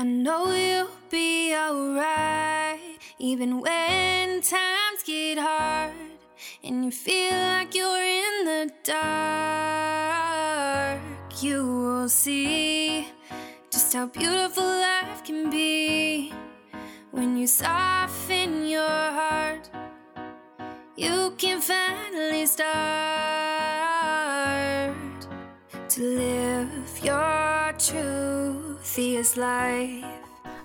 I know you'll be alright, even when times get hard and you feel like you're in the dark. You will see just how beautiful life can be when you soften your heart. You can finally start to live your truthiest life.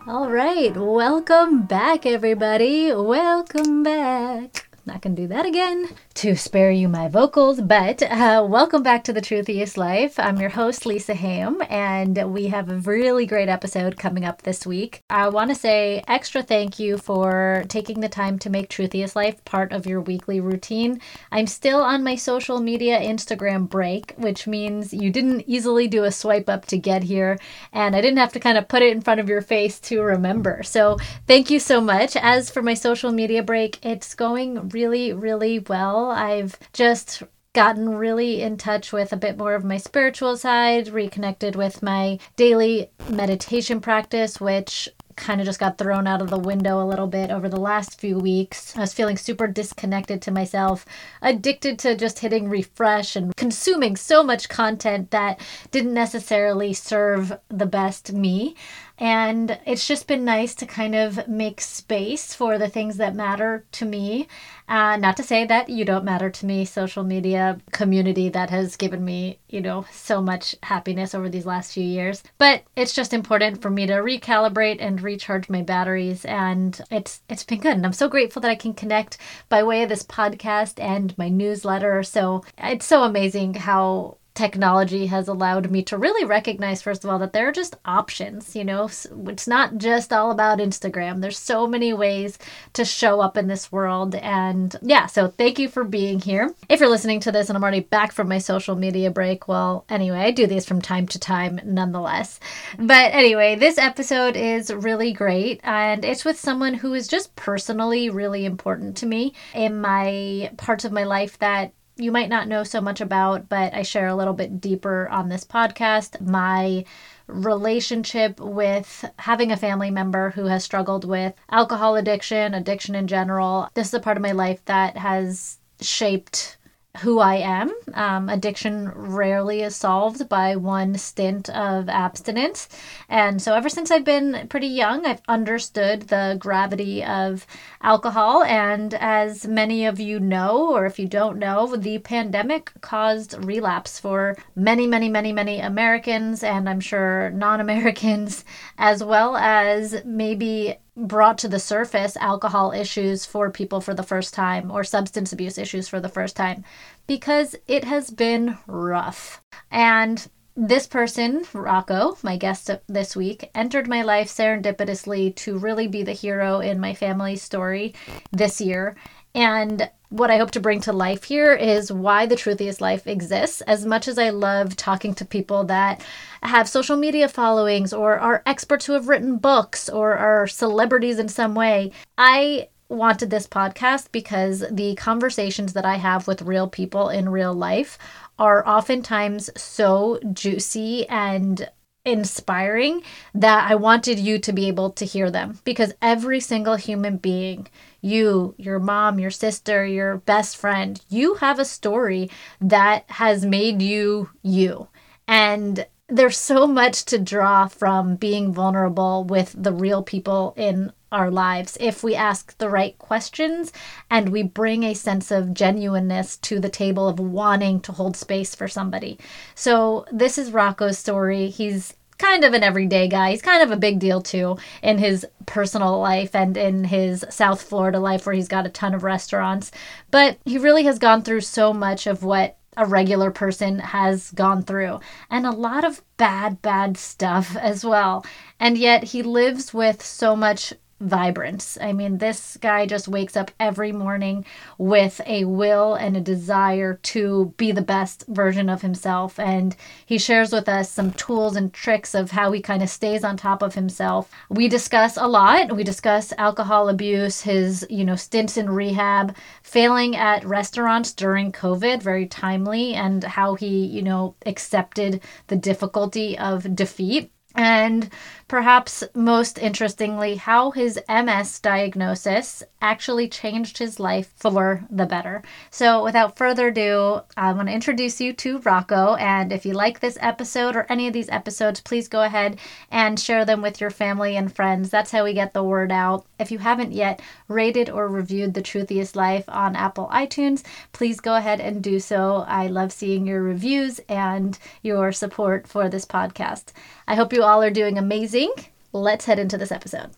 All right, welcome back, everybody. Welcome back. Not gonna do that again to spare you my vocals, but uh, welcome back to the Truthiest Life. I'm your host, Lisa Hayim, and we have a really great episode coming up this week. I want to say extra thank you for taking the time to make Truthiest Life part of your weekly routine. I'm still on my social media Instagram break, which means you didn't easily do a swipe up to get here, and I didn't have to kind of put it in front of your face to remember. So thank you so much. As for my social media break, it's going really, really well. I've just gotten really in touch with a bit more of my spiritual side, reconnected with my daily meditation practice, which kind of just got thrown out of the window a little bit over the last few weeks. I was feeling super disconnected to myself, addicted to just hitting refresh and consuming so much content that didn't necessarily serve the best me. And it's just been nice to kind of make space for the things that matter to me. Uh, not to say that you don't matter to me, social media community that has given me, you know, so much happiness over these last few years. But it's just important for me to recalibrate and recharge my batteries, and it's it's been good. And I'm so grateful that I can connect by way of this podcast and my newsletter. So it's so amazing how technology has allowed me to really recognize first of all that there are just options you know? It's not just all about instagram. There's so many ways to show up in this world. And yeah so thank you for being here. If you're listening to this and i'm already back from my social media break well anyway i do these from time to time nonetheless. But anyway this episode is really great. And it's with someone who is just personally really important to me in my parts of my life that you might not know so much about, but I share a little bit deeper on this podcast. My relationship with having a family member who has struggled with alcohol addiction, addiction in general. This is a part of my life that has shaped who I am. Um, addiction rarely is solved by one stint of abstinence. And so, ever since I've been pretty young, I've understood the gravity of alcohol. And as many of you know, or if you don't know, the pandemic caused relapse for many, many, many, many Americans, and I'm sure non Americans, as well as maybe brought to the surface alcohol issues for people for the first time or substance abuse issues for the first time because it has been rough. And this person, Rocco, my guest this week, entered my life serendipitously to really be the hero in my family's story this year. And what I hope to bring to life here is why the truthiest life exists. As much as I love talking to people that have social media followings or are experts who have written books or are celebrities in some way, I wanted this podcast because the conversations that I have with real people in real life are oftentimes so juicy and inspiring that I wanted you to be able to hear them because every single human being, you, your mom, your sister, your best friend, you have a story that has made you you. And there's so much to draw from being vulnerable with the real people in our lives if we ask the right questions and we bring a sense of genuineness to the table of wanting to hold space for somebody. So, this is Rocco's story. He's kind of an everyday guy. He's kind of a big deal too in his personal life and in his South Florida life where he's got a ton of restaurants. But he really has gone through so much of what a regular person has gone through and a lot of bad, bad stuff as well. And yet he lives with so much vibrance. I mean, this guy just wakes up every morning with a will and a desire to be the best version of himself. And he shares with us some tools and tricks of how he kind of stays on top of himself. We discuss a lot. We discuss alcohol abuse, his, you know, stints in rehab, failing at restaurants during COVID, very timely, and how he, you know, accepted the difficulty of defeat and perhaps most interestingly, how his MS diagnosis actually changed his life for the better. So, without further ado, I want to introduce you to Rocco. And if you like this episode or any of these episodes, please go ahead and share them with your family and friends. That's how we get the word out. If you haven't yet rated or reviewed The Truthiest Life on Apple iTunes, please go ahead and do so. I love seeing your reviews and your support for this podcast. I hope you all are doing amazing. Let's head into this episode.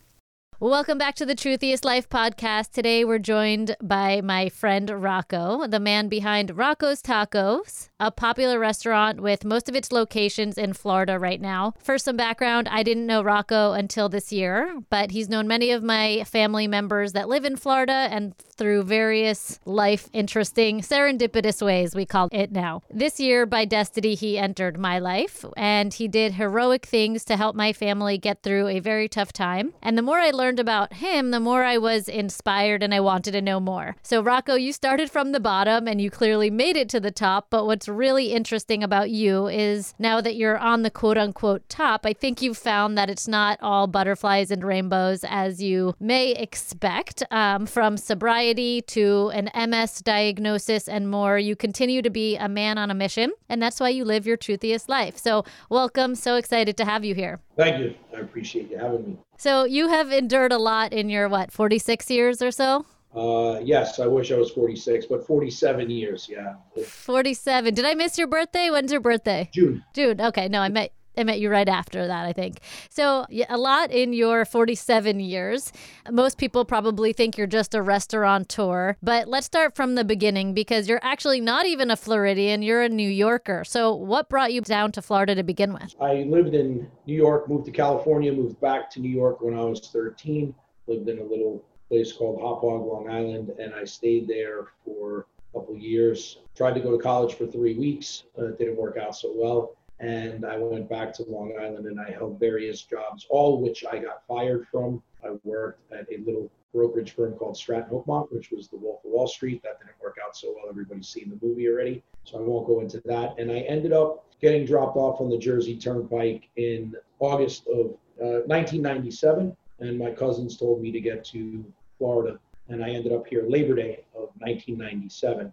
Welcome back to the Truthiest Life podcast. Today we're joined by my friend Rocco, the man behind Rocco's Tacos, a popular restaurant with most of its locations in Florida right now. For some background, I didn't know Rocco until this year, but he's known many of my family members that live in Florida and through various life interesting serendipitous ways we call it now. This year by destiny he entered my life and he did heroic things to help my family get through a very tough time. And the more I learned learned about him, the more I was inspired and I wanted to know more. So, Rocco, you started from the bottom and you clearly made it to the top. But what's really interesting about you is now that you're on the quote unquote top, I think you've found that it's not all butterflies and rainbows as you may expect. Um, from sobriety to an MS diagnosis and more, you continue to be a man on a mission. And that's why you live your truthiest life. So, welcome. So excited to have you here. Thank you. I appreciate you having me. So you have endured a lot in your what, 46 years or so? Uh, yes, I wish I was 46, but 47 years, yeah. 47. Did I miss your birthday? When's your birthday? June. June. Okay, no, I met I met you right after that, I think. So, a lot in your 47 years. Most people probably think you're just a restaurateur, but let's start from the beginning because you're actually not even a Floridian, you're a New Yorker. So, what brought you down to Florida to begin with? I lived in New York, moved to California, moved back to New York when I was 13, lived in a little place called Hauppauge, Long Island, and I stayed there for a couple years. Tried to go to college for three weeks, uh, didn't work out so well and I went back to Long Island and I held various jobs, all which I got fired from. I worked at a little brokerage firm called Stratton Oakmont, which was the Wolf of Wall Street. That didn't work out so well. Everybody's seen the movie already, so I won't go into that. And I ended up getting dropped off on the Jersey Turnpike in August of uh, 1997, and my cousins told me to get to Florida, and I ended up here Labor Day of 1997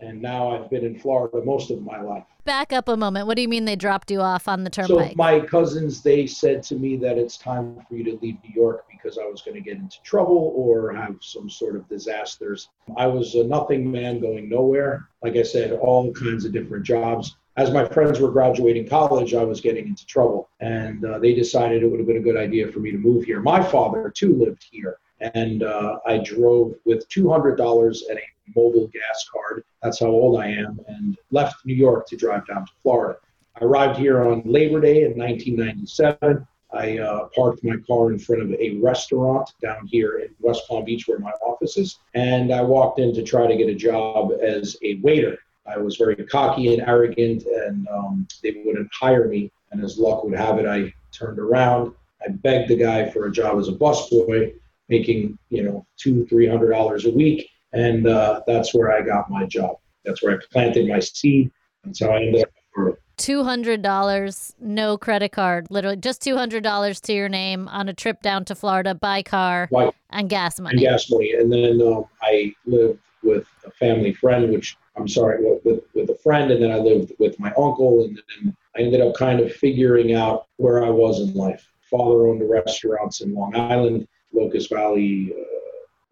and now I've been in Florida most of my life. Back up a moment. What do you mean they dropped you off on the turnpike? So my cousins, they said to me that it's time for you to leave New York because I was going to get into trouble or have some sort of disasters. I was a nothing man going nowhere. Like I said, all kinds of different jobs. As my friends were graduating college, I was getting into trouble, and uh, they decided it would have been a good idea for me to move here. My father too lived here, and uh, I drove with $200 and a mobile gas card. That's how old I am, and left New York to drive down to Florida. I arrived here on Labor Day in 1997. I uh, parked my car in front of a restaurant down here in West Palm Beach, where my office is, and I walked in to try to get a job as a waiter. I was very cocky and arrogant, and um, they wouldn't hire me. And as luck would have it, I turned around. I begged the guy for a job as a busboy, making you know two, three hundred dollars a week and uh, that's where I got my job. That's where I planted my seed. That's how I ended up. $200, no credit card, literally just $200 to your name on a trip down to Florida by car right. and gas money. And gas money. And then um, I lived with a family friend, which I'm sorry, with, with a friend. And then I lived with my uncle. And then I ended up kind of figuring out where I was in life. Father owned restaurants in Long Island, Locust Valley, uh,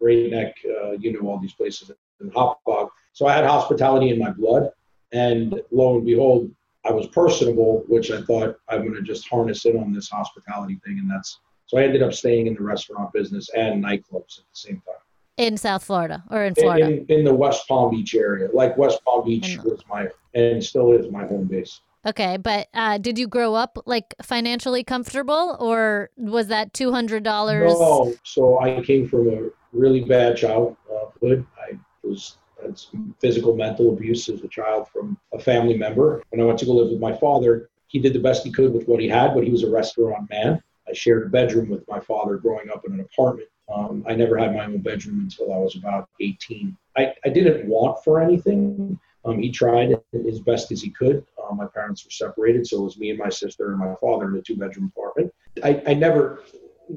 Great Neck, uh, you know, all these places in Hauppauge. So I had hospitality in my blood. And lo and behold, I was personable, which I thought I'm going to just harness in on this hospitality thing. And that's so I ended up staying in the restaurant business and nightclubs at the same time. In South Florida or in Florida? In, in the West Palm Beach area. Like West Palm Beach was my, and still is my home base. Okay, but uh, did you grow up like financially comfortable, or was that two hundred dollars? No, so I came from a really bad childhood. I was had some physical, mental abuse as a child from a family member. When I went to go live with my father, he did the best he could with what he had, but he was a restaurant man. I shared a bedroom with my father growing up in an apartment. Um, I never had my own bedroom until I was about 18. I, I didn't want for anything, Um, he tried as best as he could. Uh, my parents were separated, so it was me and my sister and my father in a two-bedroom apartment. I, I never,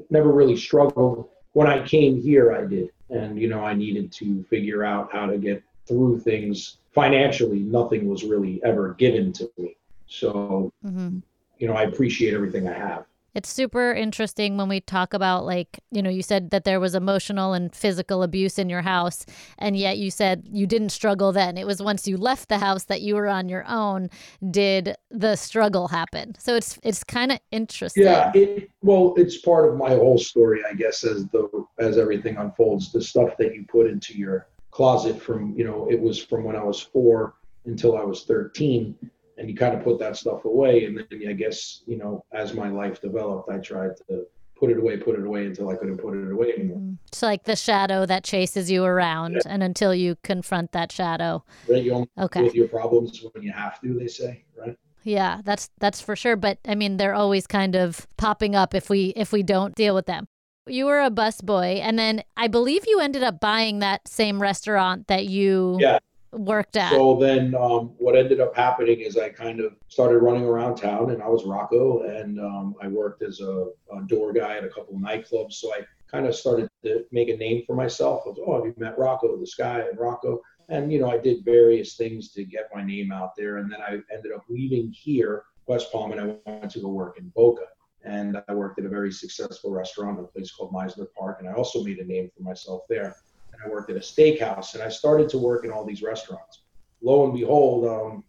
never really struggled. When I came here, I did, and you know, I needed to figure out how to get through things financially. Nothing was really ever given to me, so mm-hmm. you know, I appreciate everything I have. It's super interesting when we talk about, like, you know, you said that there was emotional and physical abuse in your house, and yet you said you didn't struggle then. It was once you left the house that you were on your own, did the struggle happen. So it's it's kind of interesting. Yeah, it, well, it's part of my whole story, I guess, as the as everything unfolds. The stuff that you put into your closet from, you know, it was from when I was four until I was 13 and you kind of put that stuff away. And then I guess, you know, as my life developed, I tried to put it away, put it away until I couldn't put it away anymore. Mm-hmm. It's like the shadow that chases you around, yeah. and until you confront that shadow. Right, you only okay. with your problems when you have to. They say, right? Yeah, that's that's for sure. But I mean, they're always kind of popping up if we if we don't deal with them. You were a busboy, and then I believe you ended up buying that same restaurant that you yeah worked at. So then um, what ended up happening is I kind of started running around town and I was Rocco and um, I worked as a, a, door guy at a couple of nightclubs. So I kind of started to make a name for myself. I was, oh, have you met Rocco, this guy and Rocco? And, you know, I did various things to get my name out there. And then I ended up leaving here, West Palm, and I went to go work in Boca. And I worked at a very successful restaurant, a place called Mizner Park. And I also made a name for myself there and I worked at a steakhouse, and I started to work in all these restaurants. Lo and behold, um,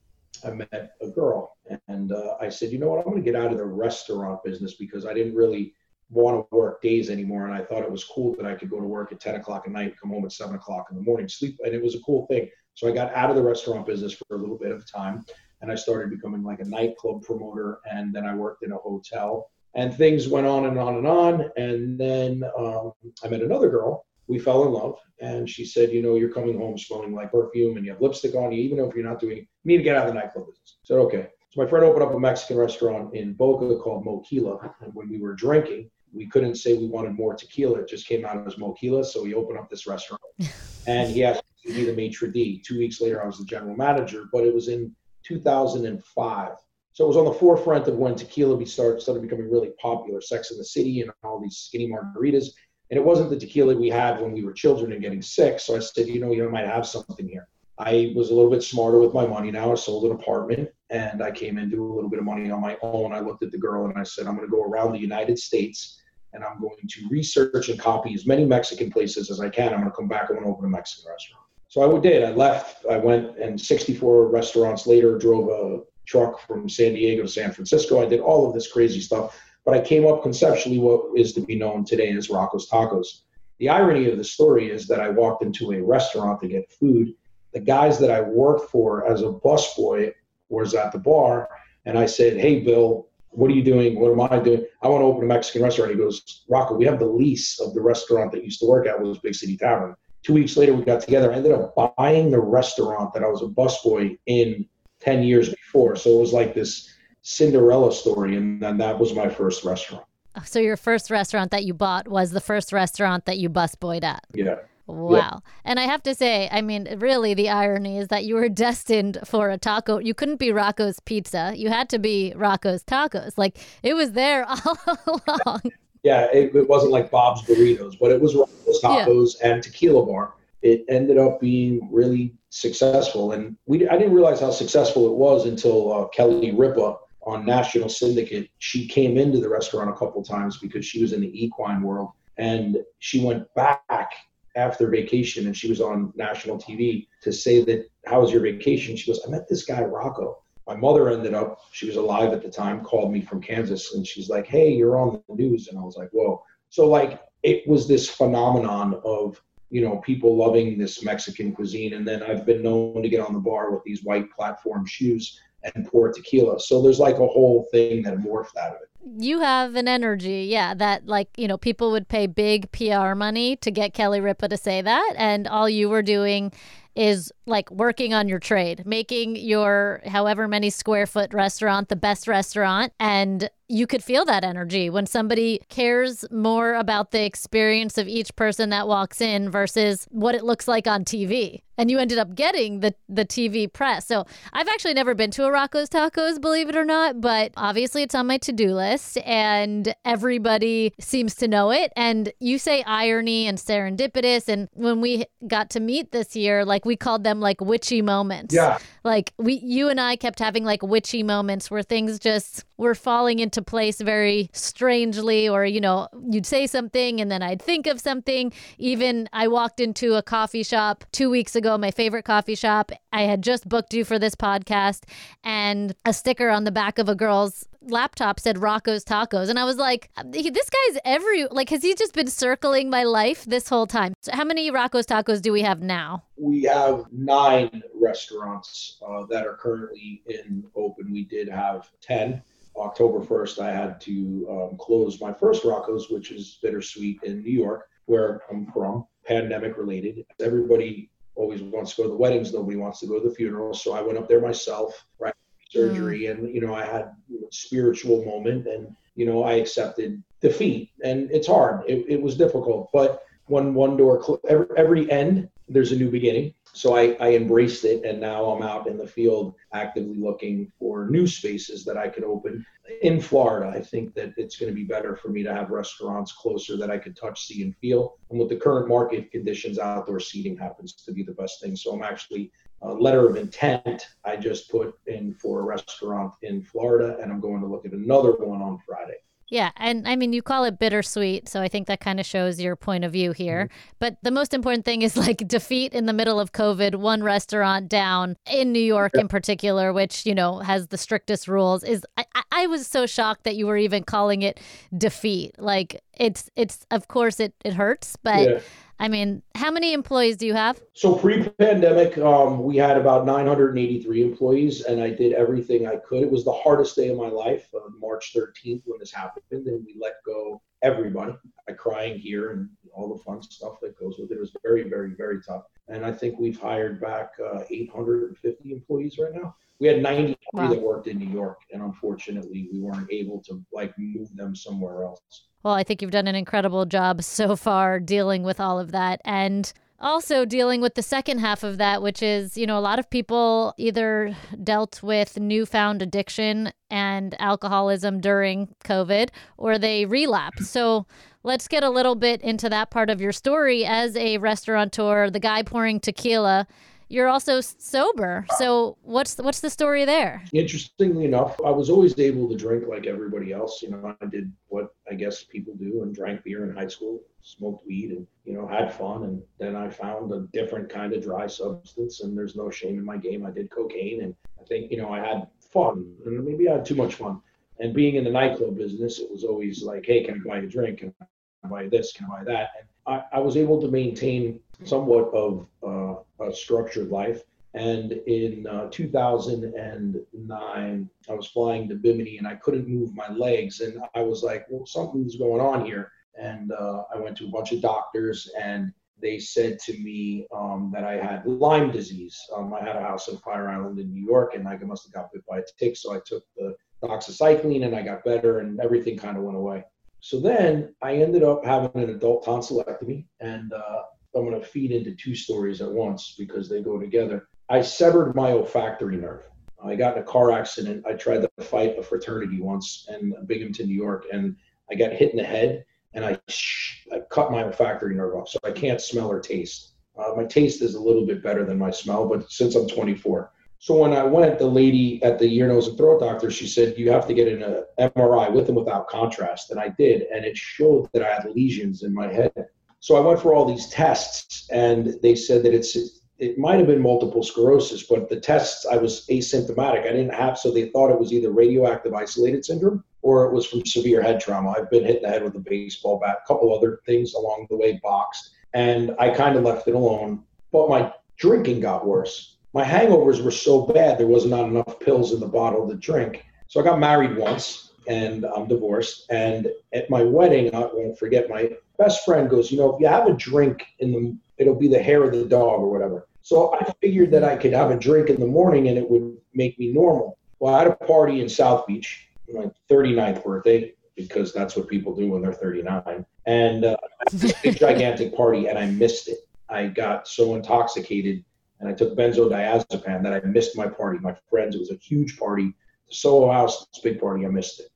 I met a girl, and uh, I said, you know what, I'm going to get out of the restaurant business because I didn't really want to work days anymore, and I thought it was cool that I could go to work at 10 o'clock at night, come home at 7 o'clock in the morning, sleep, and it was a cool thing. So I got out of the restaurant business for a little bit of time, and I started becoming like a nightclub promoter, and then I worked in a hotel. And things went on and on and on. And then um, I met another girl we fell in love and she said you know you're coming home smelling like perfume and you have lipstick on you even though if you're not doing you need to get out of the nightclub business. I said okay. So my friend opened up a mexican restaurant in boca called moquila and when we were drinking we couldn't say we wanted more tequila. It just came out as moquila so we opened up this restaurant. And he asked me to be the maitre d. Two weeks later i was the general manager but it was in 2005 so it was on the forefront of when tequila started, started becoming really popular, Sex in the City and all these skinny margaritas. And it wasn't the tequila we had when we were children and getting sick. So I said, you know, you might have something here. I was a little bit smarter with my money now. I sold an apartment and I came into a little bit of money on my own. I looked at the girl and I said, I'm going to go around the United States and I'm going to research and copy as many Mexican places as I can. I'm going to come back. and open a Mexican restaurant. So I did. I left. I went and 64 restaurants later drove a truck from San Diego to San Francisco. I did all of this crazy stuff but I came up conceptually what is to be known today as Rocco's Tacos. The irony of the story is that I walked into a restaurant to get food. The guys that I worked for as a busboy was at the bar, and I said, "Hey, Bill, what are you doing? What am I doing? I want to open a Mexican restaurant." He goes, "Rocco, we have the lease of the restaurant that used to work at was Big City Tavern." Two weeks later, we got together. I ended up buying the restaurant that I was a busboy in ten years before. So it was like this Cinderella story, and then that was my first restaurant. So your first restaurant that you bought was the first restaurant that you busboyed at. Yeah. Wow. Yeah. And I have to say, I mean, really, the irony is that you were destined for a taco. You couldn't be Rocco's Pizza. You had to be Rocco's Tacos. Like, it was there all along. Yeah, it, it wasn't like Bob's Burritos, but it was Rocco's Tacos yeah. and Tequila Bar. It ended up being really successful. And we I didn't realize how successful it was until uh, Kelly Ripa on National Syndicate, she came into the restaurant a couple times because she was in the equine world. And she went back after vacation and she was on national TV to say that, How was your vacation? She goes, I met this guy, Rocco. My mother ended up, she was alive at the time, called me from Kansas and she's like, Hey, you're on the news. And I was like, Whoa. So, like, it was this phenomenon of, you know, people loving this Mexican cuisine. And then I've been known to get on the bar with these white platform shoes and pour tequila. So there's like a whole thing that morphed out of it. You have an energy, yeah, that like, you know, people would pay big PR money to get Kelly Ripa to say that. And all you were doing is like working on your trade, making your however many square foot restaurant the best restaurant. And you could feel that energy when somebody cares more about the experience of each person that walks in versus what it looks like on TV. And you ended up getting the the TV press. So I've actually never been to a Rocco's Tacos, believe it or not, but obviously it's on my to-do list and everybody seems to know it. And you say irony and serendipitous. And when we got to meet this year, like we called them like witchy moments. Yeah. Like we you and I kept having like witchy moments where things just were falling into place very strangely or you know you'd say something and then I'd think of something even I walked into a coffee shop 2 weeks ago my favorite coffee shop I had just booked you for this podcast and a sticker on the back of a girl's laptop said Rocco's Tacos. And I was like, this guy's every, like, has he just been circling my life this whole time? So how many Rocco's Tacos do we have now? We have nine restaurants uh, that are currently in open. We did have 10. October 1st, I had to um, close my first Rocco's, which is Bittersweet in New York, where I'm from, pandemic related. Everybody always wants to go to the weddings, nobody wants to go to the funerals. So I went up there myself, right? Surgery mm. and you know i had a spiritual moment and you know i accepted defeat. And it's hard. It, it was difficult but when one door cl- every, every end there's a new beginning. So I, I embraced it and now i'm out in the field actively looking for new spaces that i could open. In florida i think that it's going to be better for me to have restaurants closer that i could touch see and feel. And with the current market conditions outdoor seating happens to be the best thing. So i'm actually uh, letter of intent I just put in for a restaurant in Florida, and I'm going to look at another one on Friday. Yeah, and I mean, you call it bittersweet, so I think that kind of shows your point of view here. Mm-hmm. But the most important thing is like defeat in the middle of COVID, one restaurant down in New York in particular, which you know has the strictest rules. Is I, I was so shocked that you were even calling it defeat. Like it's it's of course it it hurts, but. Yeah I mean, how many employees do you have? So pre-pandemic, um, we had about 983 employees, and I did everything I could. It was the hardest day of my life, uh, March 13th, when this happened, and we let go everybody. I crying here and all the fun stuff that goes with it. It was very, very, very tough. And I think we've hired back uh, 850 employees right now. We had 90 wow. that worked in New York, and unfortunately, we weren't able to like move them somewhere else. Well, I think you've done an incredible job so far dealing with all of that. And also dealing with the second half of that, which is, you know, a lot of people either dealt with newfound addiction and alcoholism during COVID or they relapse. So let's get a little bit into that part of your story as a restaurateur, the guy pouring tequila you're also sober. So what's the, what's the story there? Interestingly enough, I was always able to drink like everybody else. You know, I did what I guess people do and drank beer in high school, smoked weed, and you know had fun. And then I found a different kind of dry substance, and there's no shame in my game. I did cocaine, and I think you know I had fun, and maybe I had too much fun. And being in the nightclub business, it was always like, hey, can I buy a drink? Can I buy this? Can I buy that? And I, I was able to maintain somewhat of uh, a structured life. And in uh, 2009, I was flying to Bimini and I couldn't move my legs. And I was like, well, something's going on here. And uh, I went to a bunch of doctors and they said to me um, that I had Lyme disease. Um, I had a house in Fire Island in New York and I must have got bit by a tick. So I took the doxycycline and I got better and everything kind of went away. So then I ended up having an adult tonsillectomy and uh, I'm going to feed into two stories at once because they go together. I severed my olfactory nerve. I got in a car accident. I tried to fight a fraternity once in Binghamton, New York, and I got hit in the head and I, sh- I cut my olfactory nerve off. So I can't smell or taste. Uh, my taste is a little bit better than my smell, but since I'm 24. So when I went, the lady at the ear, nose, and throat doctor, she said, you have to get an MRI with and without contrast. And I did. And it showed that I had lesions in my head so I went for all these tests, and they said that it's it might have been multiple sclerosis, but the tests I was asymptomatic. I didn't have, so they thought it was either radioactive isolated syndrome or it was from severe head trauma. I've been hit in the head with a baseball bat, a couple other things along the way, boxed, and I kind of left it alone. But my drinking got worse. My hangovers were so bad there wasn't enough pills in the bottle to drink. So I got married once, and I'm divorced. And at my wedding, I won't forget my best friend goes, you know, if you have a drink in the, it'll be the hair of the dog or whatever. So I figured that I could have a drink in the morning and it would make me normal. Well, I had a party in South Beach, my 39th birthday, because that's what people do when they're 39. And uh, this big gigantic party, and I missed it. I got so intoxicated and I took benzodiazepam that I missed my party. My friends, it was a huge party. The Soho House, this big party, I missed it.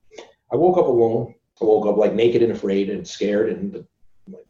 I woke up alone. I woke up like naked and afraid and scared, and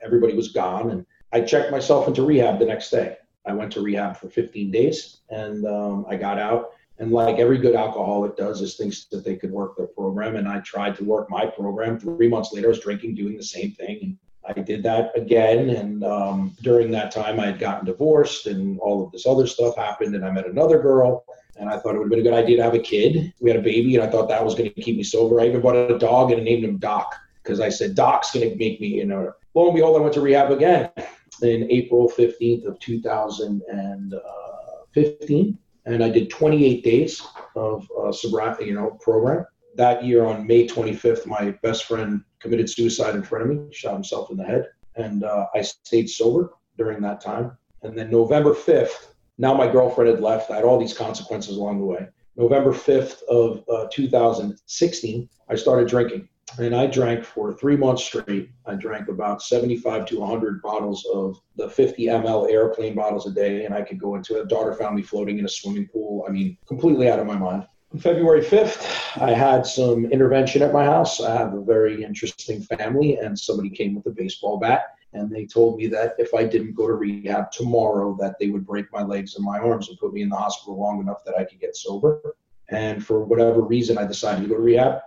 everybody was gone. And I checked myself into rehab the next day. I went to rehab for 15 days, and um, I got out. And like every good alcoholic does, is thinks that they could work their program. And I tried to work my program. Three months later, I was drinking, doing the same thing. And I did that again. And um, during that time, I had gotten divorced, and all of this other stuff happened. And I met another girl, and I thought it would have been a good idea to have a kid. We had a baby, and I thought that was going to keep me sober. I even bought a dog and I named him Doc because I said Doc's going to make me, you know. Lo and behold, I went to rehab again in April 15th of 2015, and I did 28 days of uh, sobriety, you know, program. That year on May 25th, my best friend committed suicide in front of me, shot himself in the head, and uh, I stayed sober during that time. And then November 5th, now my girlfriend had left. I had all these consequences along the way. November 5th of uh, 2016, I started drinking and I drank for three months straight. I drank about 75 to 100 bottles of the 50 ml airplane bottles a day, and I could go into a daughter found me floating in a swimming pool. I mean, completely out of my mind. On February 5th, I had some intervention at my house. I have a very interesting family, and somebody came with a baseball bat, and they told me that if I didn't go to rehab tomorrow, that they would break my legs and my arms and put me in the hospital long enough that I could get sober. And for whatever reason, I decided to go to rehab.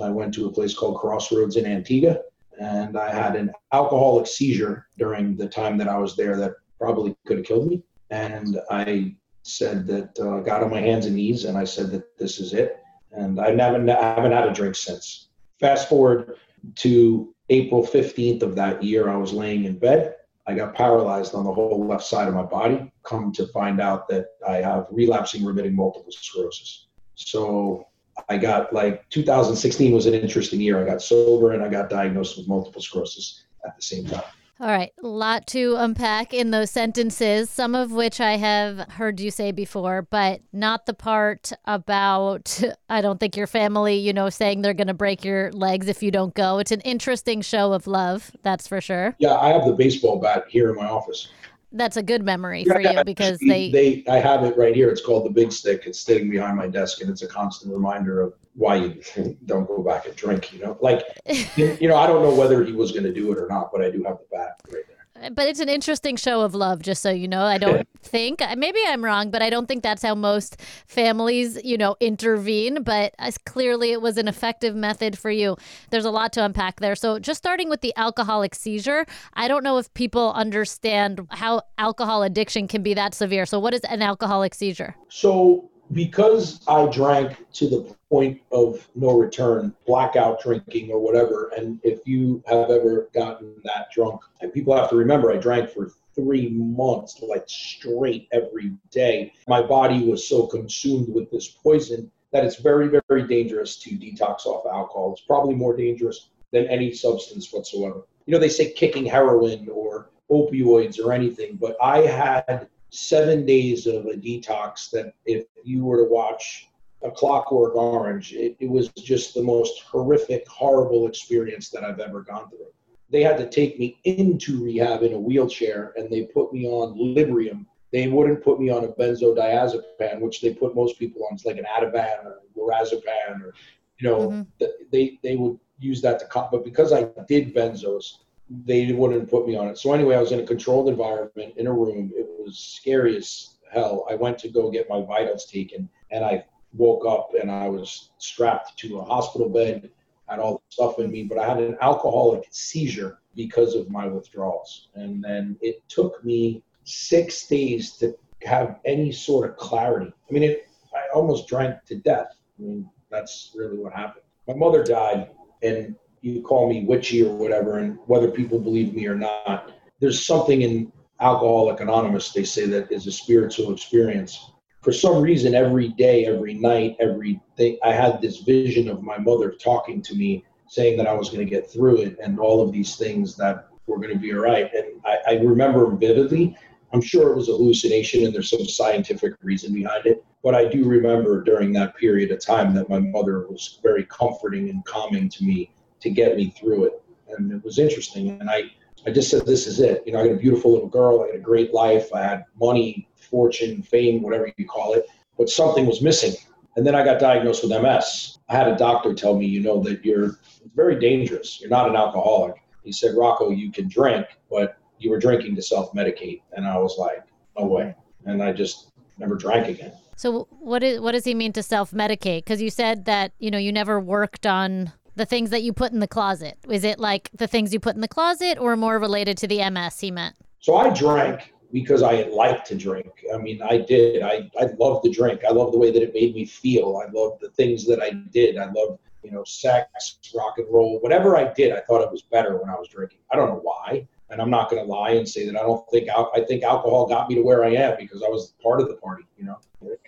I went to a place called Crossroads in Antigua, and I had an alcoholic seizure during the time that I was there that probably could have killed me. And I said that uh, got on my hands and knees, and I said that this is it. And I've never, I haven't had a drink since. Fast forward to April 15th of that year, I was laying in bed. I got paralyzed on the whole left side of my body. Come to find out that I have relapsing remitting multiple sclerosis. So I got like 2016 was an interesting year. I got sober and I got diagnosed with multiple sclerosis at the same time. All right, a lot to unpack in those sentences, some of which I have heard you say before, but not the part about I don't think your family, you know, saying they're going to break your legs if you don't go. It's an interesting show of love, that's for sure. Yeah, I have the baseball bat here in my office that's a good memory for you because they they I have it right here. It's called the big stick. It's sitting behind my desk, and it's a constant reminder of why you don't go back and drink. You know, like you know, I don't know whether he was going to do it or not, but I do have the bat right but it's an interesting show of love just so you know. I don't think maybe i'm wrong but i don't think that's how most families you know intervene but as clearly it was an effective method for you. There's a lot to unpack there. So just starting with the alcoholic seizure i don't know if people understand how alcohol addiction can be that severe. So what is an alcoholic seizure? So because I drank to the point of no return, blackout drinking or whatever, and if you have ever gotten that drunk, and people have to remember, I drank for three months, like straight every day. My body was so consumed with this poison that it's very, very dangerous to detox off alcohol. It's probably more dangerous than any substance whatsoever. You know, they say kicking heroin or opioids or anything, but I had seven days of a detox that if you were to watch a clockwork orange it, it, was just the most horrific horrible experience that i've ever gone through. They had to take me into rehab in a wheelchair and they put me on librium. They wouldn't put me on a benzodiazepine which they put most people on. It's like an ativan or lorazepam or you know mm-hmm. they they would use that to cut but because i did benzos they wouldn't put me on it. So anyway, I was in a controlled environment in a room. It was scary as hell. I went to go get my vitals taken, and I woke up and I was strapped to a hospital bed. Had all the stuff in me, but I had an alcoholic seizure because of my withdrawals. And then it took me six days to have any sort of clarity. I mean, it, I almost drank to death. I mean, that's really what happened. My mother died, and you call me witchy or whatever, and whether people believe me or not, there's something in Alcoholic Anonymous they say that is a spiritual experience. For some reason, every day, every night, every day, I had this vision of my mother talking to me, saying that I was going to get through it, and all of these things that were going to be all right. And I, I remember vividly I'm sure it was a hallucination and there's some scientific reason behind it. But I do remember during that period of time that my mother was very comforting and calming to me to get me through it. And it was interesting. And I, I just said, this is it. You know, I got a beautiful little girl. I had a great life. I had money, fortune, fame, whatever you call it. But something was missing. And then I got diagnosed with MS. I had a doctor tell me, you know, that you're very dangerous. You're not an alcoholic. He said, Rocco, you can drink, but you were drinking to self medicate. And I was like, no way. And I just never drank again. So what is what does he mean to self medicate? Because you said that you know you never worked on the things that you put in the closet. Is it like the things you put in the closet, or more related to the MS? He meant. So I drank because I liked to drink. I mean, I did. I I loved to drink. I loved the way that it made me feel. I loved the things that I did. I loved you know sex, rock and roll, whatever I did. I thought it was better when I was drinking. I don't know why and I'm not going to lie and say that I don't think al- I think alcohol got me to where I am because I was part of the party. You know,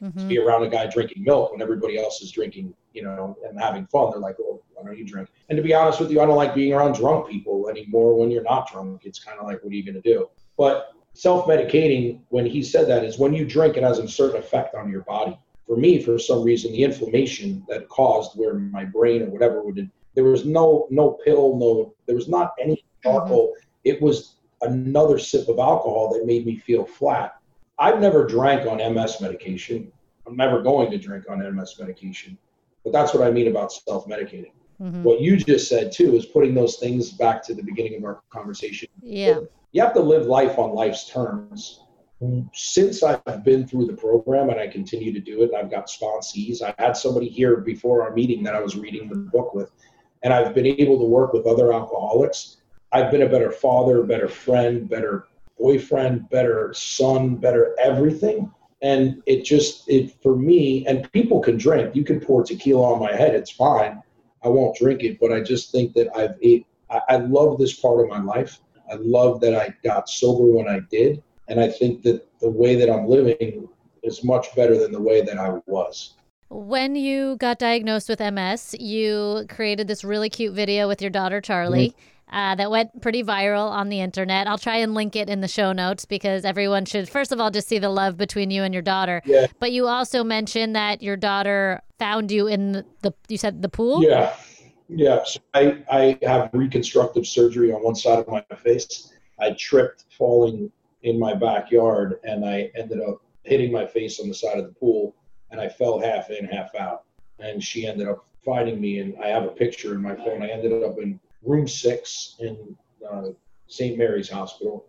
mm-hmm. to be around a guy drinking milk when everybody else is drinking, you know, and having fun. They're like, "Oh, why don't you drink?" And to be honest with you, I don't like being around drunk people anymore. When you're not drunk, it's kind of like, what are you going to do? But self-medicating, when he said that, is when you drink, it has a certain effect on your body. For me, for some reason, the inflammation that caused where my brain or whatever would there was no no pill, no there was not any charcoal. Mm-hmm it was another sip of alcohol that made me feel flat. I've never drank on MS medication. I'm never going to drink on MS medication. But that's what I mean about self medicating. Mm-hmm. What you just said too is putting those things back to the beginning of our conversation. Yeah. You have to live life on life's terms. Since I've been through the program and I continue to do it, and I've got sponsees, I had somebody here before our meeting that I was reading the book with, and I've been able to work with other alcoholics I've been a better father, better friend, better boyfriend, better son, better everything. And it just, it for me, and people can drink. You can pour tequila on my head, it's fine. I won't drink it, but I just think that I've ate, I, I love this part of my life. I love that I got sober when I did. And I think that the way that I'm living is much better than the way that I was. When you got diagnosed with MS, you created this really cute video with your daughter, Charlie. Mm-hmm uh, that went pretty viral on the internet. I'll try and link it in the show notes because everyone should, first of all, just see the love between you and your daughter. Yeah. But you also mentioned that your daughter found you in the, the you said the pool? Yeah. Yeah. So I, I have reconstructive surgery on one side of my face. I tripped falling in my backyard and I ended up hitting my face on the side of the pool and I fell half in, half out. And she ended up finding me and I have a picture in my phone. I ended up in room six in uh, St. Mary's Hospital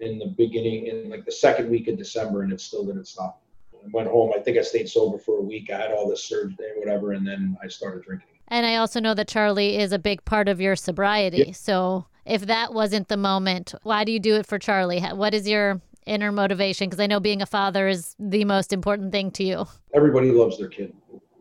in the beginning, in like the second week of December, and it still didn't stop. I went home. I think I stayed sober for a week. I had all this surgery and whatever, and then I started drinking. And I also know that Charlie is a big part of your sobriety. Yeah. So if that wasn't the moment, why do you do it for Charlie? What is your inner motivation? Because I know being a father is the most important thing to you. Everybody loves their kid.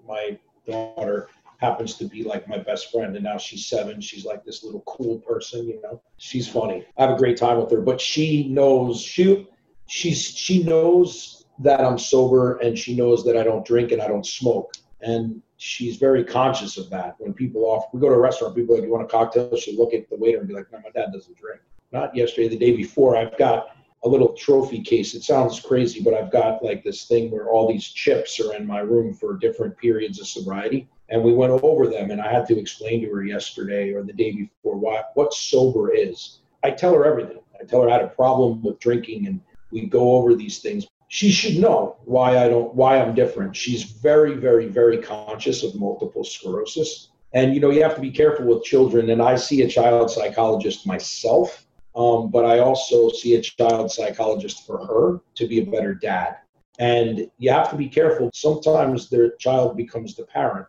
My daughter happens to be like my best friend and now she's seven. She's like this little cool person you know? She's funny. I have a great time with her but she knows she she's she knows that i'm sober and she knows that i don't drink and i don't smoke. And she's very conscious of that. When people off we go to a restaurant people like you want a cocktail? She'll look at the waiter and be like no my dad doesn't drink. Not yesterday the day before i've got a little trophy case. It sounds crazy, but I've got like this thing where all these chips are in my room for different periods of sobriety and we went over them and i had to explain to her yesterday or the day before what what sober is. I tell her everything. I tell her i had a problem with drinking and we go over these things. She should know why i don't why i'm different. She's very very very conscious of multiple sclerosis. And you know you have to be careful with children and i see a child psychologist myself um, but i also see a child psychologist for her to be a better dad. And you have to be careful. Sometimes the child becomes the parent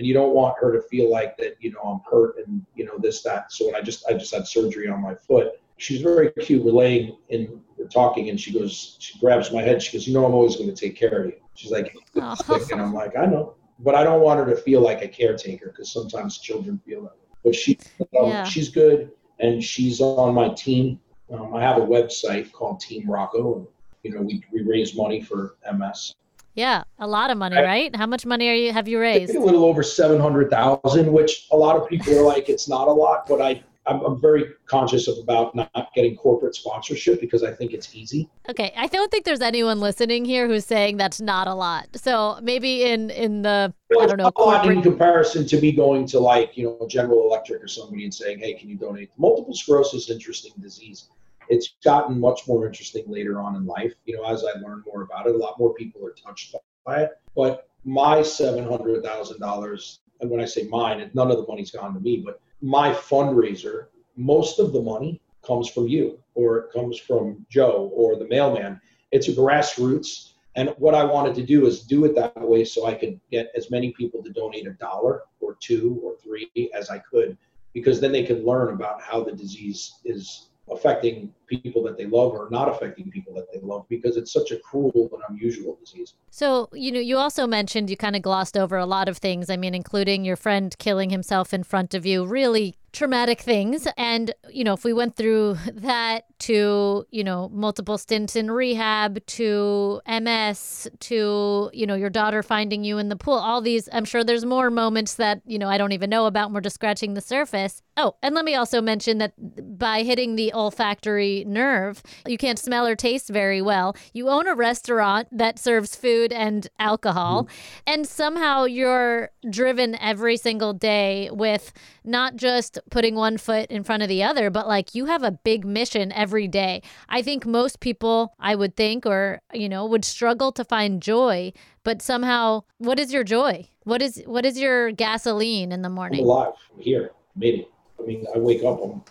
and you don't want her to feel like that you know i'm hurt and you know this that. So when i just i just had surgery on my foot. She's very cute. We're laying in we're talking and she goes she grabs my head. She goes you know i'm always going to take care of you. She's like and i'm like i know. But i don't want her to feel like a caretaker because sometimes children feel that but she um, yeah. she's good and she's on my team. Um, i have a website called team rocco and you know we, we raise money for ms yeah, a lot of money, I, right? How much money are you have you raised? A little over seven hundred thousand, which a lot of people are like, it's not a lot, but I I'm, I'm very conscious of about not getting corporate sponsorship because I think it's easy. Okay, I don't think there's anyone listening here who's saying that's not a lot. So maybe in in the well, I don't know a lot in comparison to me going to like you know General Electric or somebody and saying, hey, can you donate? Multiple sclerosis, interesting disease. It's gotten much more interesting later on in life. You know, as I learn more about it, a lot more people are touched by it. But my seven hundred thousand dollars, and when I say mine, none of the money's gone to me, but my fundraiser, most of the money comes from you or it comes from Joe or the mailman. It's a grassroots. And what I wanted to do is do it that way so I could get as many people to donate a dollar or two or three as I could, because then they could learn about how the disease is affecting people that they love or not affecting people that they love because it's such a cruel and unusual disease. So, you know, you also mentioned you kind of glossed over a lot of things. I mean, including your friend killing himself in front of you, really traumatic things. And, you know, if we went through that to, you know, multiple stints in rehab to MS to, you know, your daughter finding you in the pool, all these, I'm sure there's more moments that, you know, I don't even know about and we're just scratching the surface. Oh, and let me also mention that by hitting the olfactory nerve, you can't smell or taste very well. You own a restaurant that serves food and alcohol, mm. and somehow you're driven every single day with not just putting one foot in front of the other, but like you have a big mission every day. I think most people, I would think, or, you know, would struggle to find joy, but somehow, what is your joy? What is what is your gasoline in the morning? I'm alive. I'm here. Made it. I mean, I wake up. I'm,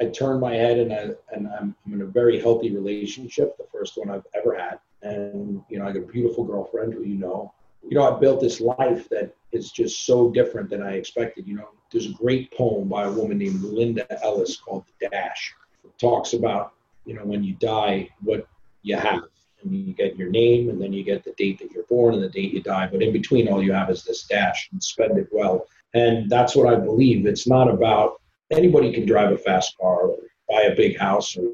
I turned my head, and I and I'm, I'm in a very healthy relationship. The first one I've ever had, and you know, I got a beautiful girlfriend who you know. You know, I built this life that is just so different than I expected. You know, there's a great poem by a woman named Linda Ellis called The Dash. It talks about, you know, when you die, what you have. And you get your name, and then you get the date that you're born and the date you die. But in between, all you have is this dash and spend it well. And that's what I believe. It's not about anybody can drive a fast car or buy a big house or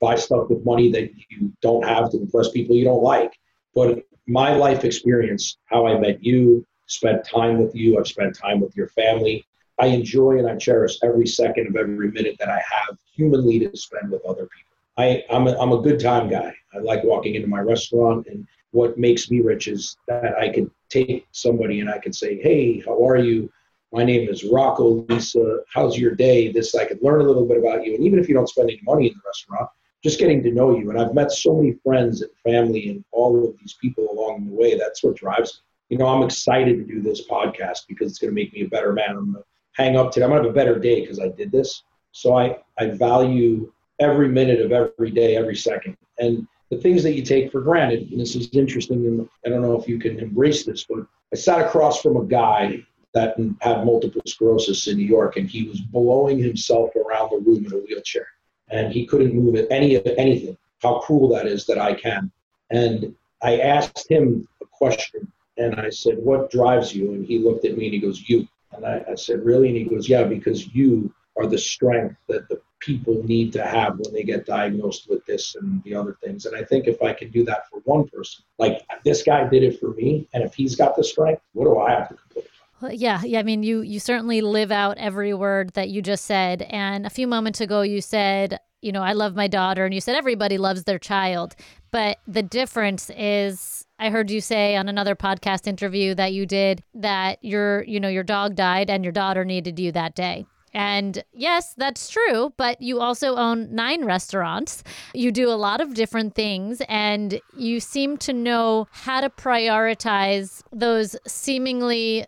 buy stuff with money that you don't have to impress people you don't like. But my life experience, how I met you, spent time with you, I've spent time with your family, I enjoy and I cherish every second of every minute that I have humanly to spend with other people. I, I'm, a, I'm a good time guy. I like walking into my restaurant, and what makes me rich is that I can take somebody and I can say, Hey, how are you? My name is Rocco Lisa. How's your day? This, I could learn a little bit about you. And even if you don't spend any money in the restaurant, just getting to know you. And I've met so many friends and family and all of these people along the way. That's what drives me. You know, I'm excited to do this podcast because it's going to make me a better man. I'm going to hang up today. I'm gonna have a better day because I did this. So I, I value every minute of every day, every second. And the things that you take for granted, and this is interesting, and I don't know if you can embrace this, but I sat across from a guy that had multiple sclerosis in New York, and he was blowing himself around the room in a wheelchair, and he couldn't move any of anything. How cruel that is that I can. And I asked him a question, and I said, "What drives you?" And he looked at me and he goes, "You." And I, I said, Really? And he goes, Yeah, because you are the strength that the people need to have when they get diagnosed with this and the other things. And I think if I can do that for one person, like this guy did it for me, and if he's got the strength, what do I have to complain? Yeah, yeah. I mean, you you certainly live out every word that you just said. And a few moments ago, you said, you know, I love my daughter, and you said everybody loves their child, but the difference is I heard you say on another podcast interview that you did that your, you know, your dog died and your daughter needed you that day. And yes, that's true, but you also own nine restaurants. You do a lot of different things, and you seem to know how to prioritize those seemingly.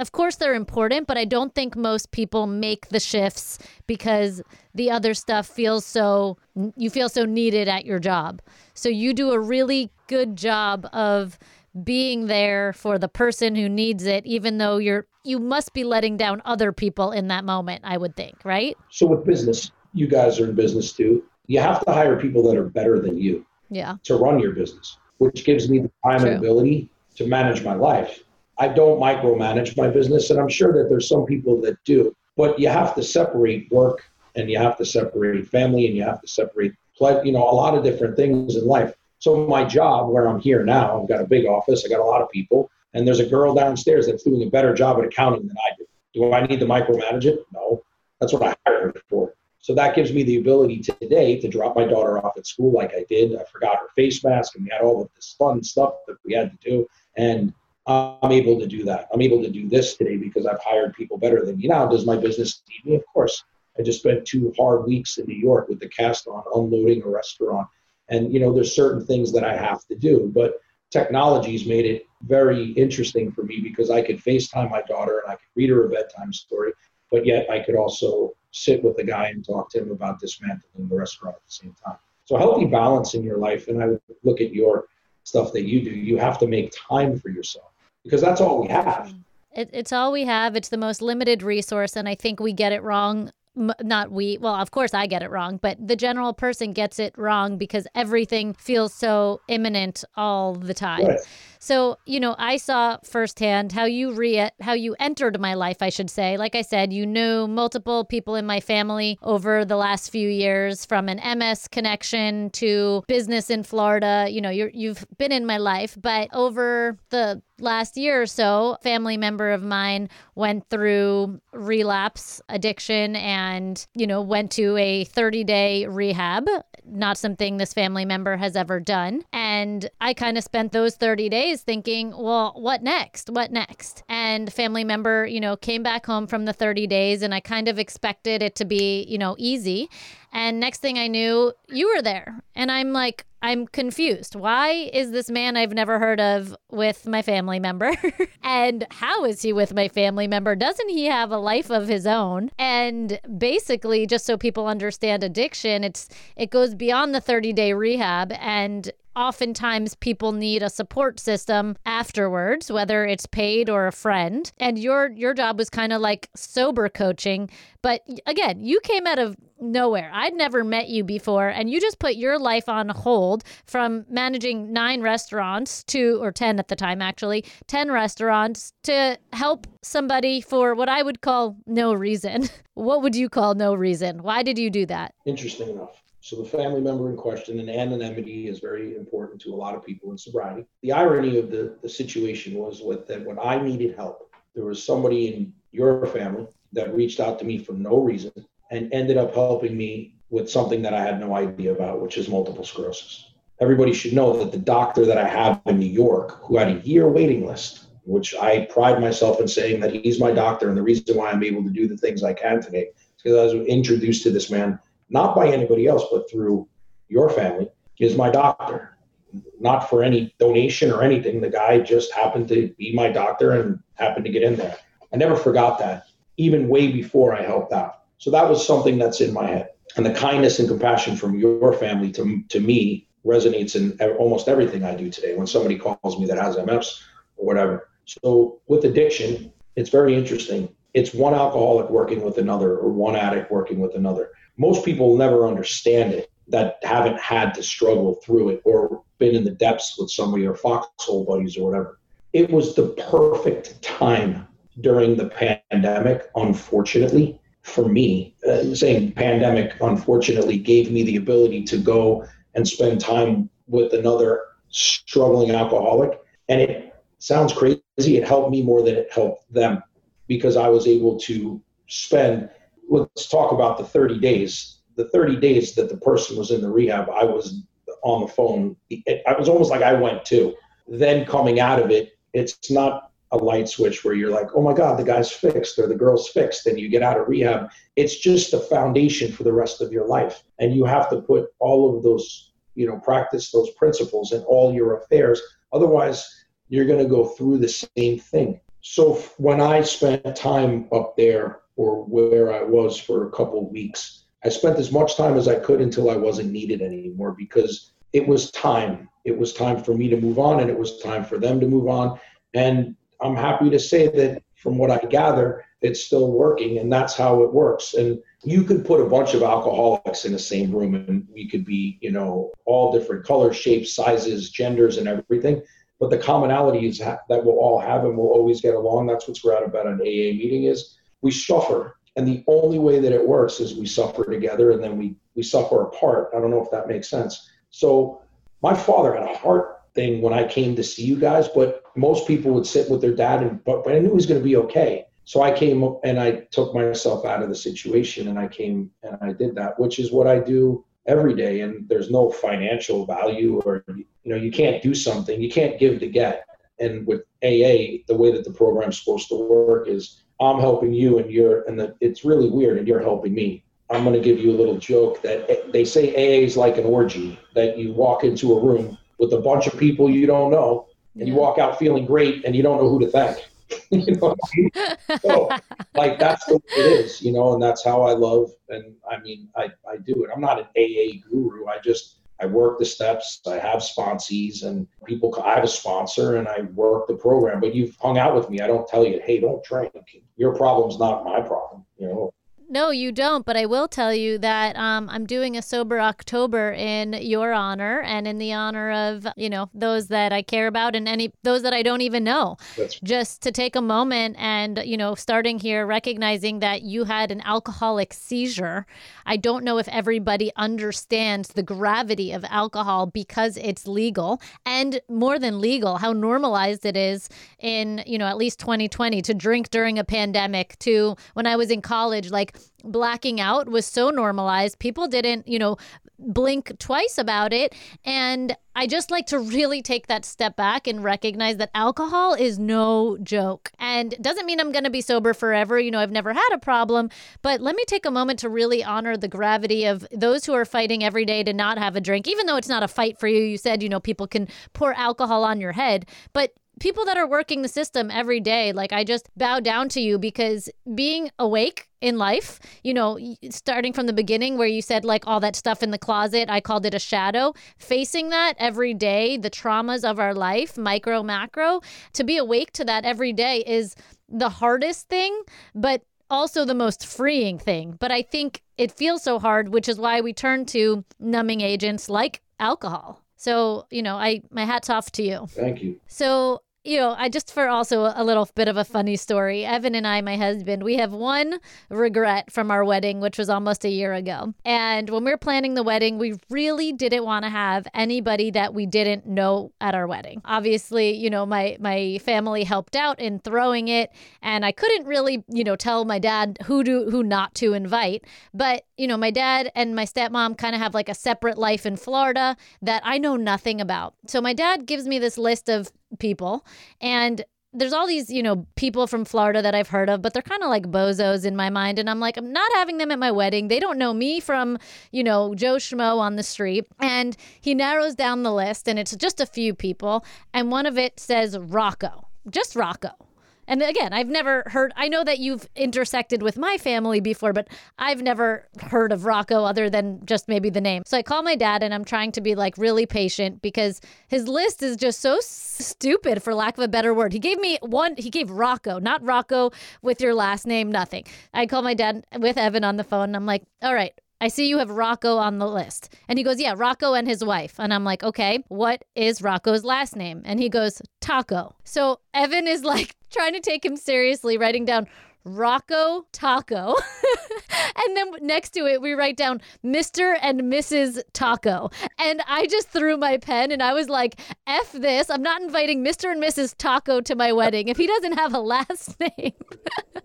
Of course, they're important, but I don't think most people make the shifts because the other stuff feels so, you feel so needed at your job. So you do a really good job of being there for the person who needs it, even though you're you must be letting down other people in that moment, I would think, right? So with business, you guys are in business too. You have to hire people that are better than you. Yeah. To run your business, which gives me the time True. and ability to manage my life. I don't micromanage my business, and I'm sure that there's some people that do. But you have to separate work and you have to separate family and you have to separate you know, a lot of different things in life. So my job, where I'm here now, I've got a big office, I got a lot of people, and there's a girl downstairs that's doing a better job at accounting than I do. Do I need to micromanage it? No. That's what I hired her for. So that gives me the ability today to drop my daughter off at school like I did. I forgot her face mask and we had all of this fun stuff that we had to do. And I'm able to do that. I'm able to do this today because I've hired people better than me. Now, does my business need me? Of course. I just spent two hard weeks in New York with the cast on unloading a restaurant. And, you know, there's certain things that I have to do. But technology's made it very interesting for me because I could FaceTime my daughter and I could read her a bedtime story, but yet I could also sit with the guy and talk to him about dismantling the restaurant at the same time. So healthy balance in your life, and I would look at your stuff that you do, you have to make time for yourself because that's all we have. It, it's all we have. It's the most limited resource, and I think we get it wrong not we well of course i get it wrong but the general person gets it wrong because everything feels so imminent all the time right. So, you know, I saw firsthand how you re how you entered my life, I should say. Like I said, you knew multiple people in my family over the last few years from an MS connection to business in Florida. You know, you're you've been in my life, but over the last year or so, family member of mine went through relapse addiction and, you know, went to a 30 day rehab, not something this family member has ever done. And I kind of spent those 30 days thinking, well, what next? What next? And family member, you know, came back home from the 30 days and I kind of expected it to be, you know, easy. And next thing I knew, you were there. And I'm like, I'm confused. Why is this man I've never heard of with my family member? and how is he with my family member? Doesn't he have a life of his own? And basically, just so people understand addiction, it's it goes beyond the 30-day rehab and oftentimes people need a support system afterwards whether it's paid or a friend. And your your job was kind of like sober coaching but again you came out of nowhere. I'd never met you before and you just put your life on hold from managing nine restaurants to or 10 at the time actually 10 restaurants to help somebody for what i would call no reason. What would you call no reason? Why did you do that? Interesting enough so the family member in question and anonymity is very important to a lot of people in sobriety. The irony of the, the situation was with that when I needed help, there was somebody in your family that reached out to me for no reason and ended up helping me with something that I had no idea about, which is multiple sclerosis. Everybody should know that the doctor that I have in New York, who had a year waiting list, which I pride myself in saying that he's my doctor, and the reason why I'm able to do the things I can today is because I was introduced to this man not by anybody else, but through your family, is my doctor. Not for any donation or anything. The guy just happened to be my doctor and happened to get in there. I never forgot that, even way before I helped out. So that was something that's in my head. And the kindness and compassion from your family to, to me resonates in almost everything I do today when somebody calls me that has MS or whatever. So with addiction, it's very interesting. It's one alcoholic working with another or one addict working with another most people never understand it that haven't had to struggle through it or been in the depths with somebody or foxhole buddies or whatever. It was the perfect time during the pandemic, unfortunately, for me. Uh, saying pandemic, unfortunately, gave me the ability to go and spend time with another struggling alcoholic. And it sounds crazy. It helped me more than it helped them because I was able to spend let's talk about the 30 days. The 30 days that the person was in the rehab, I was on the phone. It, I was almost like I went too. Then coming out of it, it's not a light switch where you're like, oh my God, the guy's fixed or the girl's fixed, and you get out of rehab. It's just a foundation for the rest of your life. And you have to put all of those, you know, practice those principles in all your affairs. Otherwise, you're going to go through the same thing. So when I spent time up there or where I was for a couple weeks. I spent as much time as I could until I wasn't needed anymore because it was time. It was time for me to move on and it was time for them to move on. And I'm happy to say that from what I gather, it's still working and that's how it works. And you could put a bunch of alcoholics in the same room and we could be, you know, all different colors, shapes, sizes, genders, and everything. But the commonality is that we'll all have and we'll always get along. That's what's great about an AA meeting is we suffer. And the only way that it works is we suffer together and then we, we suffer apart. I don't know if that makes sense. So my father had a heart thing when I came to see you guys, but most people would sit with their dad and but, but I knew he was going to be okay. So I came and I took myself out of the situation and I came and I did that, which is what I do every day. And there's no financial value or, you know, you can't do something, you can't give to get. And with AA, the way that the program's supposed to work is I'm helping you and you're, and the, it's really weird and you're helping me. I'm going to give you a little joke that eh, they say AA is like an orgy, that you walk into a room with a bunch of people you don't know and yeah. you walk out feeling great and you don't know who to thank. you know I mean? so, like that's what it is, you know, and that's how I love and I mean I, I do it. I'm not an AA guru. I just I work the steps. I have sponsees and people. I have a sponsor and I work the program. But you've hung out with me. I don't tell you, hey, don't drink. Your problem's not my problem. You know, no, you don't. But I will tell you that um, I'm doing a sober October in your honor and in the honor of you know those that I care about and any those that I don't even know. That's- Just to take a moment and you know starting here, recognizing that you had an alcoholic seizure. I don't know if everybody understands the gravity of alcohol because it's legal and more than legal, how normalized it is in you know at least 2020 to drink during a pandemic. To when I was in college, like blacking out was so normalized. People didn't, you know, blink twice about it. And I just like to really take that step back and recognize that alcohol is no joke. And doesn't mean I'm going to be sober forever. You know, I've never had a problem, but let me take a moment to really honor the gravity of those who are fighting every day to not have a drink, even though it's not a fight for you. You said, you know, people can pour alcohol on your head, but people that are working the system every day, like I just bow down to you because being awake in life, you know, starting from the beginning where you said like all that stuff in the closet, I called it a shadow, facing that every day, the traumas of our life, micro, macro, to be awake to that every day is the hardest thing, but also the most freeing thing. But I think it feels so hard, which is why we turn to numbing agents like alcohol. So, you know, I my hat's off to you. Thank you. So, you know, I just for also a little bit of a funny story. Evan and I, my husband, we have one regret from our wedding, which was almost a year ago. And when we were planning the wedding, we really didn't want to have anybody that we didn't know at our wedding. Obviously, you know, my my family helped out in throwing it, and I couldn't really, you know, tell my dad who to who not to invite. But you know, my dad and my stepmom kind of have like a separate life in Florida that I know nothing about. So my dad gives me this list of people and there's all these, you know, people from Florida that I've heard of, but they're kind of like bozos in my mind. And I'm like, I'm not having them at my wedding. They don't know me from, you know, Joe Schmo on the street. And he narrows down the list, and it's just a few people. And one of it says Rocco, just Rocco. And again, I've never heard, I know that you've intersected with my family before, but I've never heard of Rocco other than just maybe the name. So I call my dad and I'm trying to be like really patient because his list is just so stupid, for lack of a better word. He gave me one, he gave Rocco, not Rocco with your last name, nothing. I call my dad with Evan on the phone and I'm like, all right, I see you have Rocco on the list. And he goes, Yeah, Rocco and his wife. And I'm like, Okay, what is Rocco's last name? And he goes, Taco. So Evan is like trying to take him seriously, writing down Rocco Taco. and then next to it, we write down Mr. and Mrs. Taco. And I just threw my pen and I was like, F this. I'm not inviting Mr. and Mrs. Taco to my wedding if he doesn't have a last name.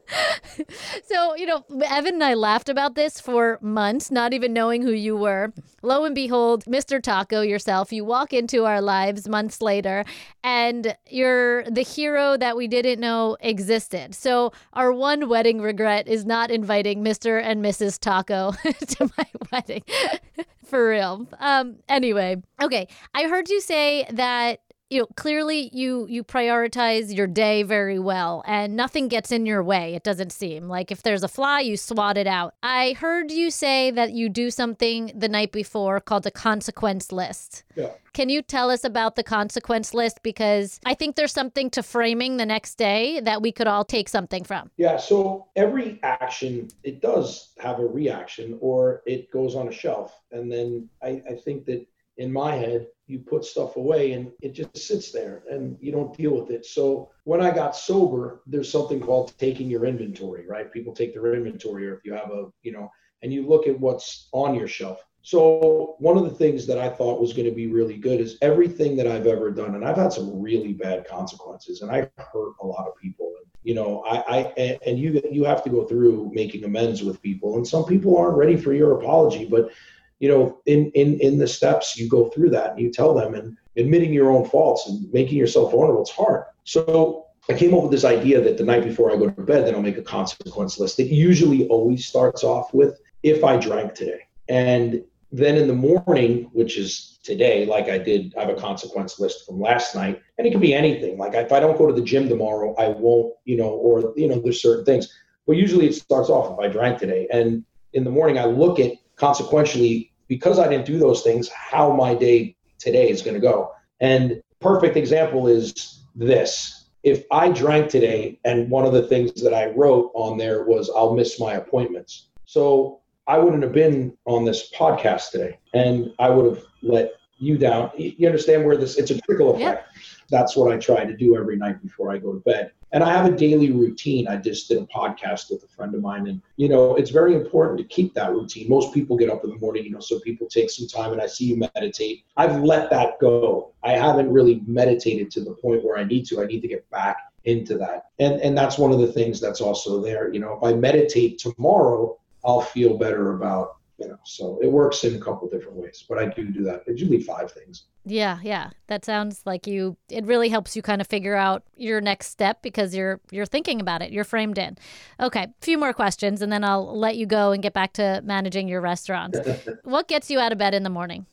so, you know, Evan and I laughed about this for months, not even knowing who you were. Lo and behold, Mr. Taco yourself, you walk into our lives months later and you're the hero that we didn't know existed. So, our one wedding regret is not inviting Mr. and Mrs. Taco to my wedding. For real. Um anyway, okay. I heard you say that you know clearly you you prioritize your day very well and nothing gets in your way it doesn't seem. Like if there's a fly you swat it out. I heard you say that you do something the night before called a consequence list. Yeah. Can you tell us about the consequence list? Because i think there's something to framing the next day that we could all take something from. Yeah so every action it does have a reaction or it goes on a shelf. And then i, I think that in my head you put stuff away and it just sits there and you don't deal with it. So when I got sober, there's something called taking your inventory, right? People take their inventory, or if you have a, you know, and you look at what's on your shelf. So one of the things that I thought was going to be really good is everything that I've ever done, and I've had some really bad consequences, and I hurt a lot of people. And you know, I, I and you you have to go through making amends with people, and some people aren't ready for your apology. But you know, in in in the steps, you go through that, and you tell them, and admitting your own faults and making yourself vulnerable, it's hard. So I came up with this idea that the night before I go to bed, then I'll make a consequence list. It usually always starts off with if I drank today, and then in the morning, which is today, like I did, I have a consequence list from last night, and it can be anything. Like if I don't go to the gym tomorrow, I won't, you know, or you know, there's certain things. But usually it starts off if I drank today, and in the morning I look at consequentially because I didn't do those things, how my day today is going to go. And perfect example is this. If I drank today, and one of the things that I wrote on there was I'll miss my appointments. So I wouldn't have been on this podcast today and I would have let you down. You understand where this, it's a trickle effect. Yep. That's what I try to do every night before I go to bed. And I have a daily routine. I just did a podcast with a friend of mine. And, you know, it's very important to keep that routine. Most people get up in the morning, you know, so people take some time and I see you meditate. I've let that go. I haven't really meditated to the point where I need to. I need to get back into that. And and that's one of the things that's also there. You know, if I meditate tomorrow, I'll feel better about you know so it works in a couple different ways but i do do that. It's usually five things. Yeah yeah. That sounds like you it really helps you kind of figure out your next step because you're you're thinking about it you're framed in. Okay a few more questions and then i'll let you go and get back to managing your restaurants. What gets you out of bed in the morning?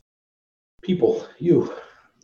People you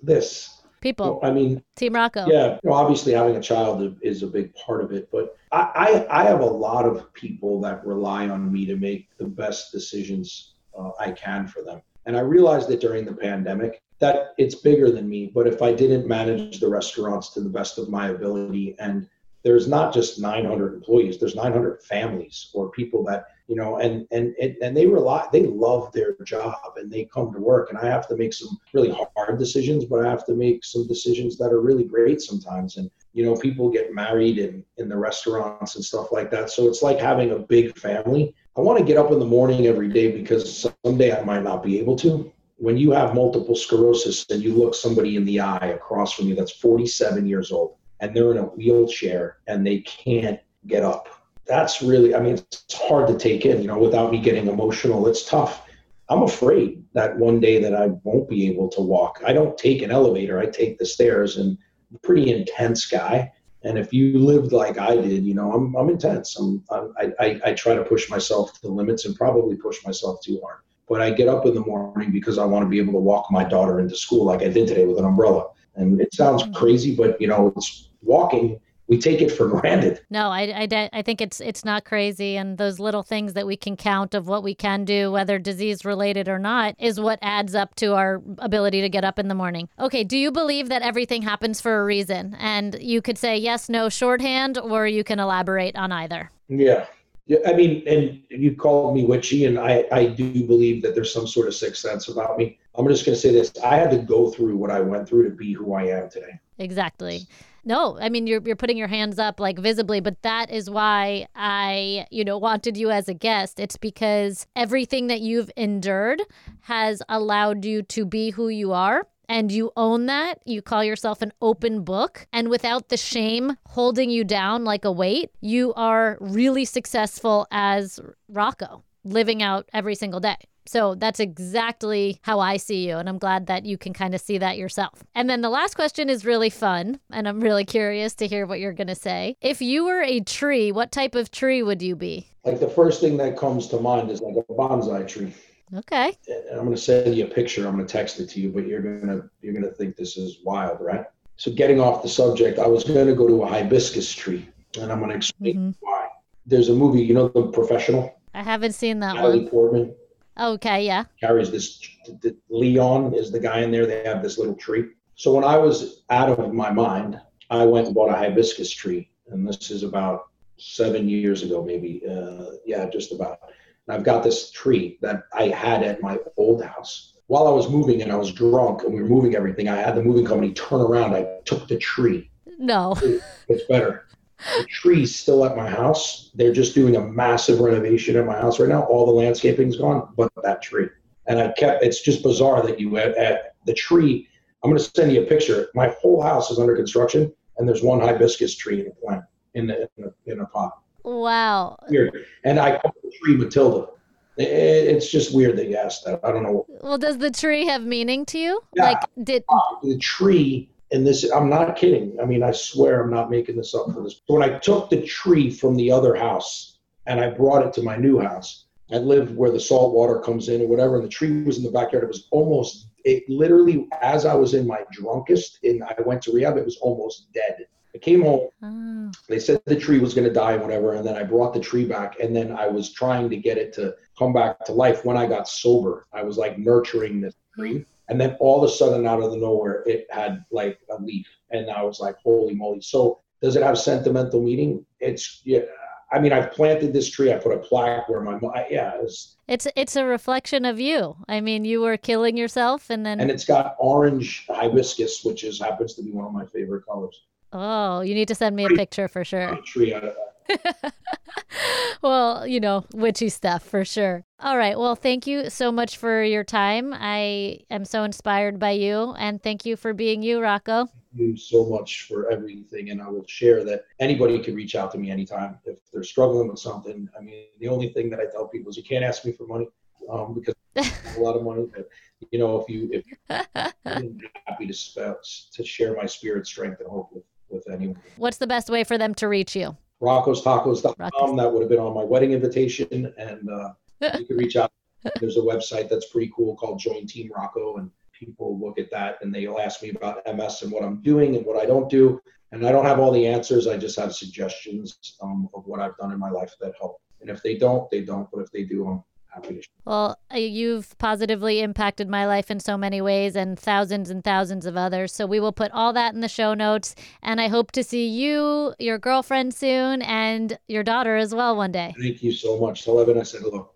this people. I mean, Team Rocco. Yeah, you know, obviously having a child is a big part of it, but I, I, I have a lot of people that rely on me to make the best decisions uh, I can for them. And I realized that during the pandemic that it's bigger than me. But if I didn't manage the restaurants to the best of my ability and there's not just 900 employees there's 900 families or people that you know and and and they rely they love their job and they come to work. And i have to make some really hard decisions but i have to make some decisions that are really great sometimes. And you know people get married in in the restaurants and stuff like that. So it's like having a big family. I want to get up in the morning every day because someday i might not be able to. When you have multiple sclerosis and you look somebody in the eye across from you that's 47 years old and they're in a wheelchair and they can't get up. That's really, I mean, it's hard to take in, you know, without me getting emotional. It's tough. I'm afraid that one day that I won't be able to walk. I don't take an elevator, I take the stairs and I'm pretty intense guy. And if you lived like I did, you know, I'm, I'm intense. I'm, I, I, I try to push myself to the limits and probably push myself too hard. But I get up in the morning because I want to be able to walk my daughter into school like I did today with an umbrella. And it sounds mm-hmm. crazy, but you know, it's walking we take it for granted. No, I, I, I think it's it's not crazy, and those little things that we can count of what we can do, whether disease related or not, is what adds up to our ability to get up in the morning. Okay, do you believe that everything happens for a reason? And you could say yes, no, shorthand, or you can elaborate on either. Yeah. Yeah, I mean, and you called me witchy, and I, I do believe that there's some sort of sixth sense about me. I'm just going to say this: I had to go through what I went through to be who I am today. Exactly. No, I mean you're you're putting your hands up like visibly, but that is why I, you know, wanted you as a guest. It's because everything that you've endured has allowed you to be who you are and you own that. You call yourself an open book. And without the shame holding you down like a weight, you are really successful as Rocco, living out every single day. So that's exactly how I see you. And I'm glad that you can kind of see that yourself. And then the last question is really fun. And I'm really curious to hear what you're going to say. If you were a tree, what type of tree would you be? Like the first thing that comes to mind is like a bonsai tree. Okay. And I'm going to send you a picture. I'm going to text it to you, but you're going to you're going to think this is wild, right? So getting off the subject, I was going to go to a hibiscus tree, and I'm going to explain mm-hmm. why. There's a movie, you know, The Professional. I haven't seen that Natalie one. Portman. Okay, yeah. Carries this. The, Leon is the guy in there. They have this little tree. So when I was out of my mind, I went and bought a hibiscus tree, and this is about seven years ago, maybe. Uh, yeah, just about. And I've got this tree that I had at my old house. While I was moving and I was drunk and we were moving everything, I had the moving company turn around. I took the tree. No. It's better the tree's still at my house. They're just doing a massive renovation at my house right now. All the landscaping's gone, but that tree. And I kept. It's just bizarre that you at, at the tree. I'm going to send you a picture. My whole house is under construction, and there's one hibiscus tree in a plant in a, in a, in a pot. Wow. Weird. And I call the tree Matilda. It, it's just weird that you asked that. I don't know. Well, does the tree have meaning to you? Yeah. Like, did uh, The tree, and this, I'm not kidding. I mean, I swear I'm not making this up for this. When I took the tree from the other house and I brought it to my new house, I lived where the salt water comes in or whatever, and the tree was in the backyard. It was almost, it literally, as I was in my drunkest and I went to rehab, it was almost dead. I came home oh, they said the tree was going to die and whatever and then i brought the tree back and then i was trying to get it to come back to life when i got sober i was like nurturing this tree mm. And then all of a sudden out of the nowhere it had like a leaf and i was like holy moly so does it have sentimental meaning it's yeah i mean i've planted this tree i put a plaque where my yeah it's, it's it's a reflection of you. I mean, you were killing yourself, and then and it's got orange hibiscus which is happens to be one of my favorite colors oh, you need to send me a picture for sure. tree out of that well, you know, witchy stuff for sure. All right. Well, thank you so much for your time. I am so inspired by you, and thank you for being you, Rocco. Thank you so much for everything and i will share that anybody can reach out to me anytime if they're struggling with something i mean the only thing that i tell people is you can't ask me for money um, because a lot of money but you know if you if i'm happy to to share my spirit strength and hope with with anyone What's the best way for them to reach you? roccostacos.com Rocco's. that would have been on my wedding invitation and uh, you can reach out. There's a website that's pretty cool called join team rocco and people look at that and they'll ask me about ms and what i'm doing and what i don't do and i don't have all the answers i just have suggestions um, of what i've done in my life that help. And if they don't they don't but if they do i'm Well, uh, you've positively impacted my life in so many ways and thousands and thousands of others. So we will put all that in the show notes. And I hope to see you, your girlfriend soon, and your daughter as well one day. thank you so much tell evan i said hello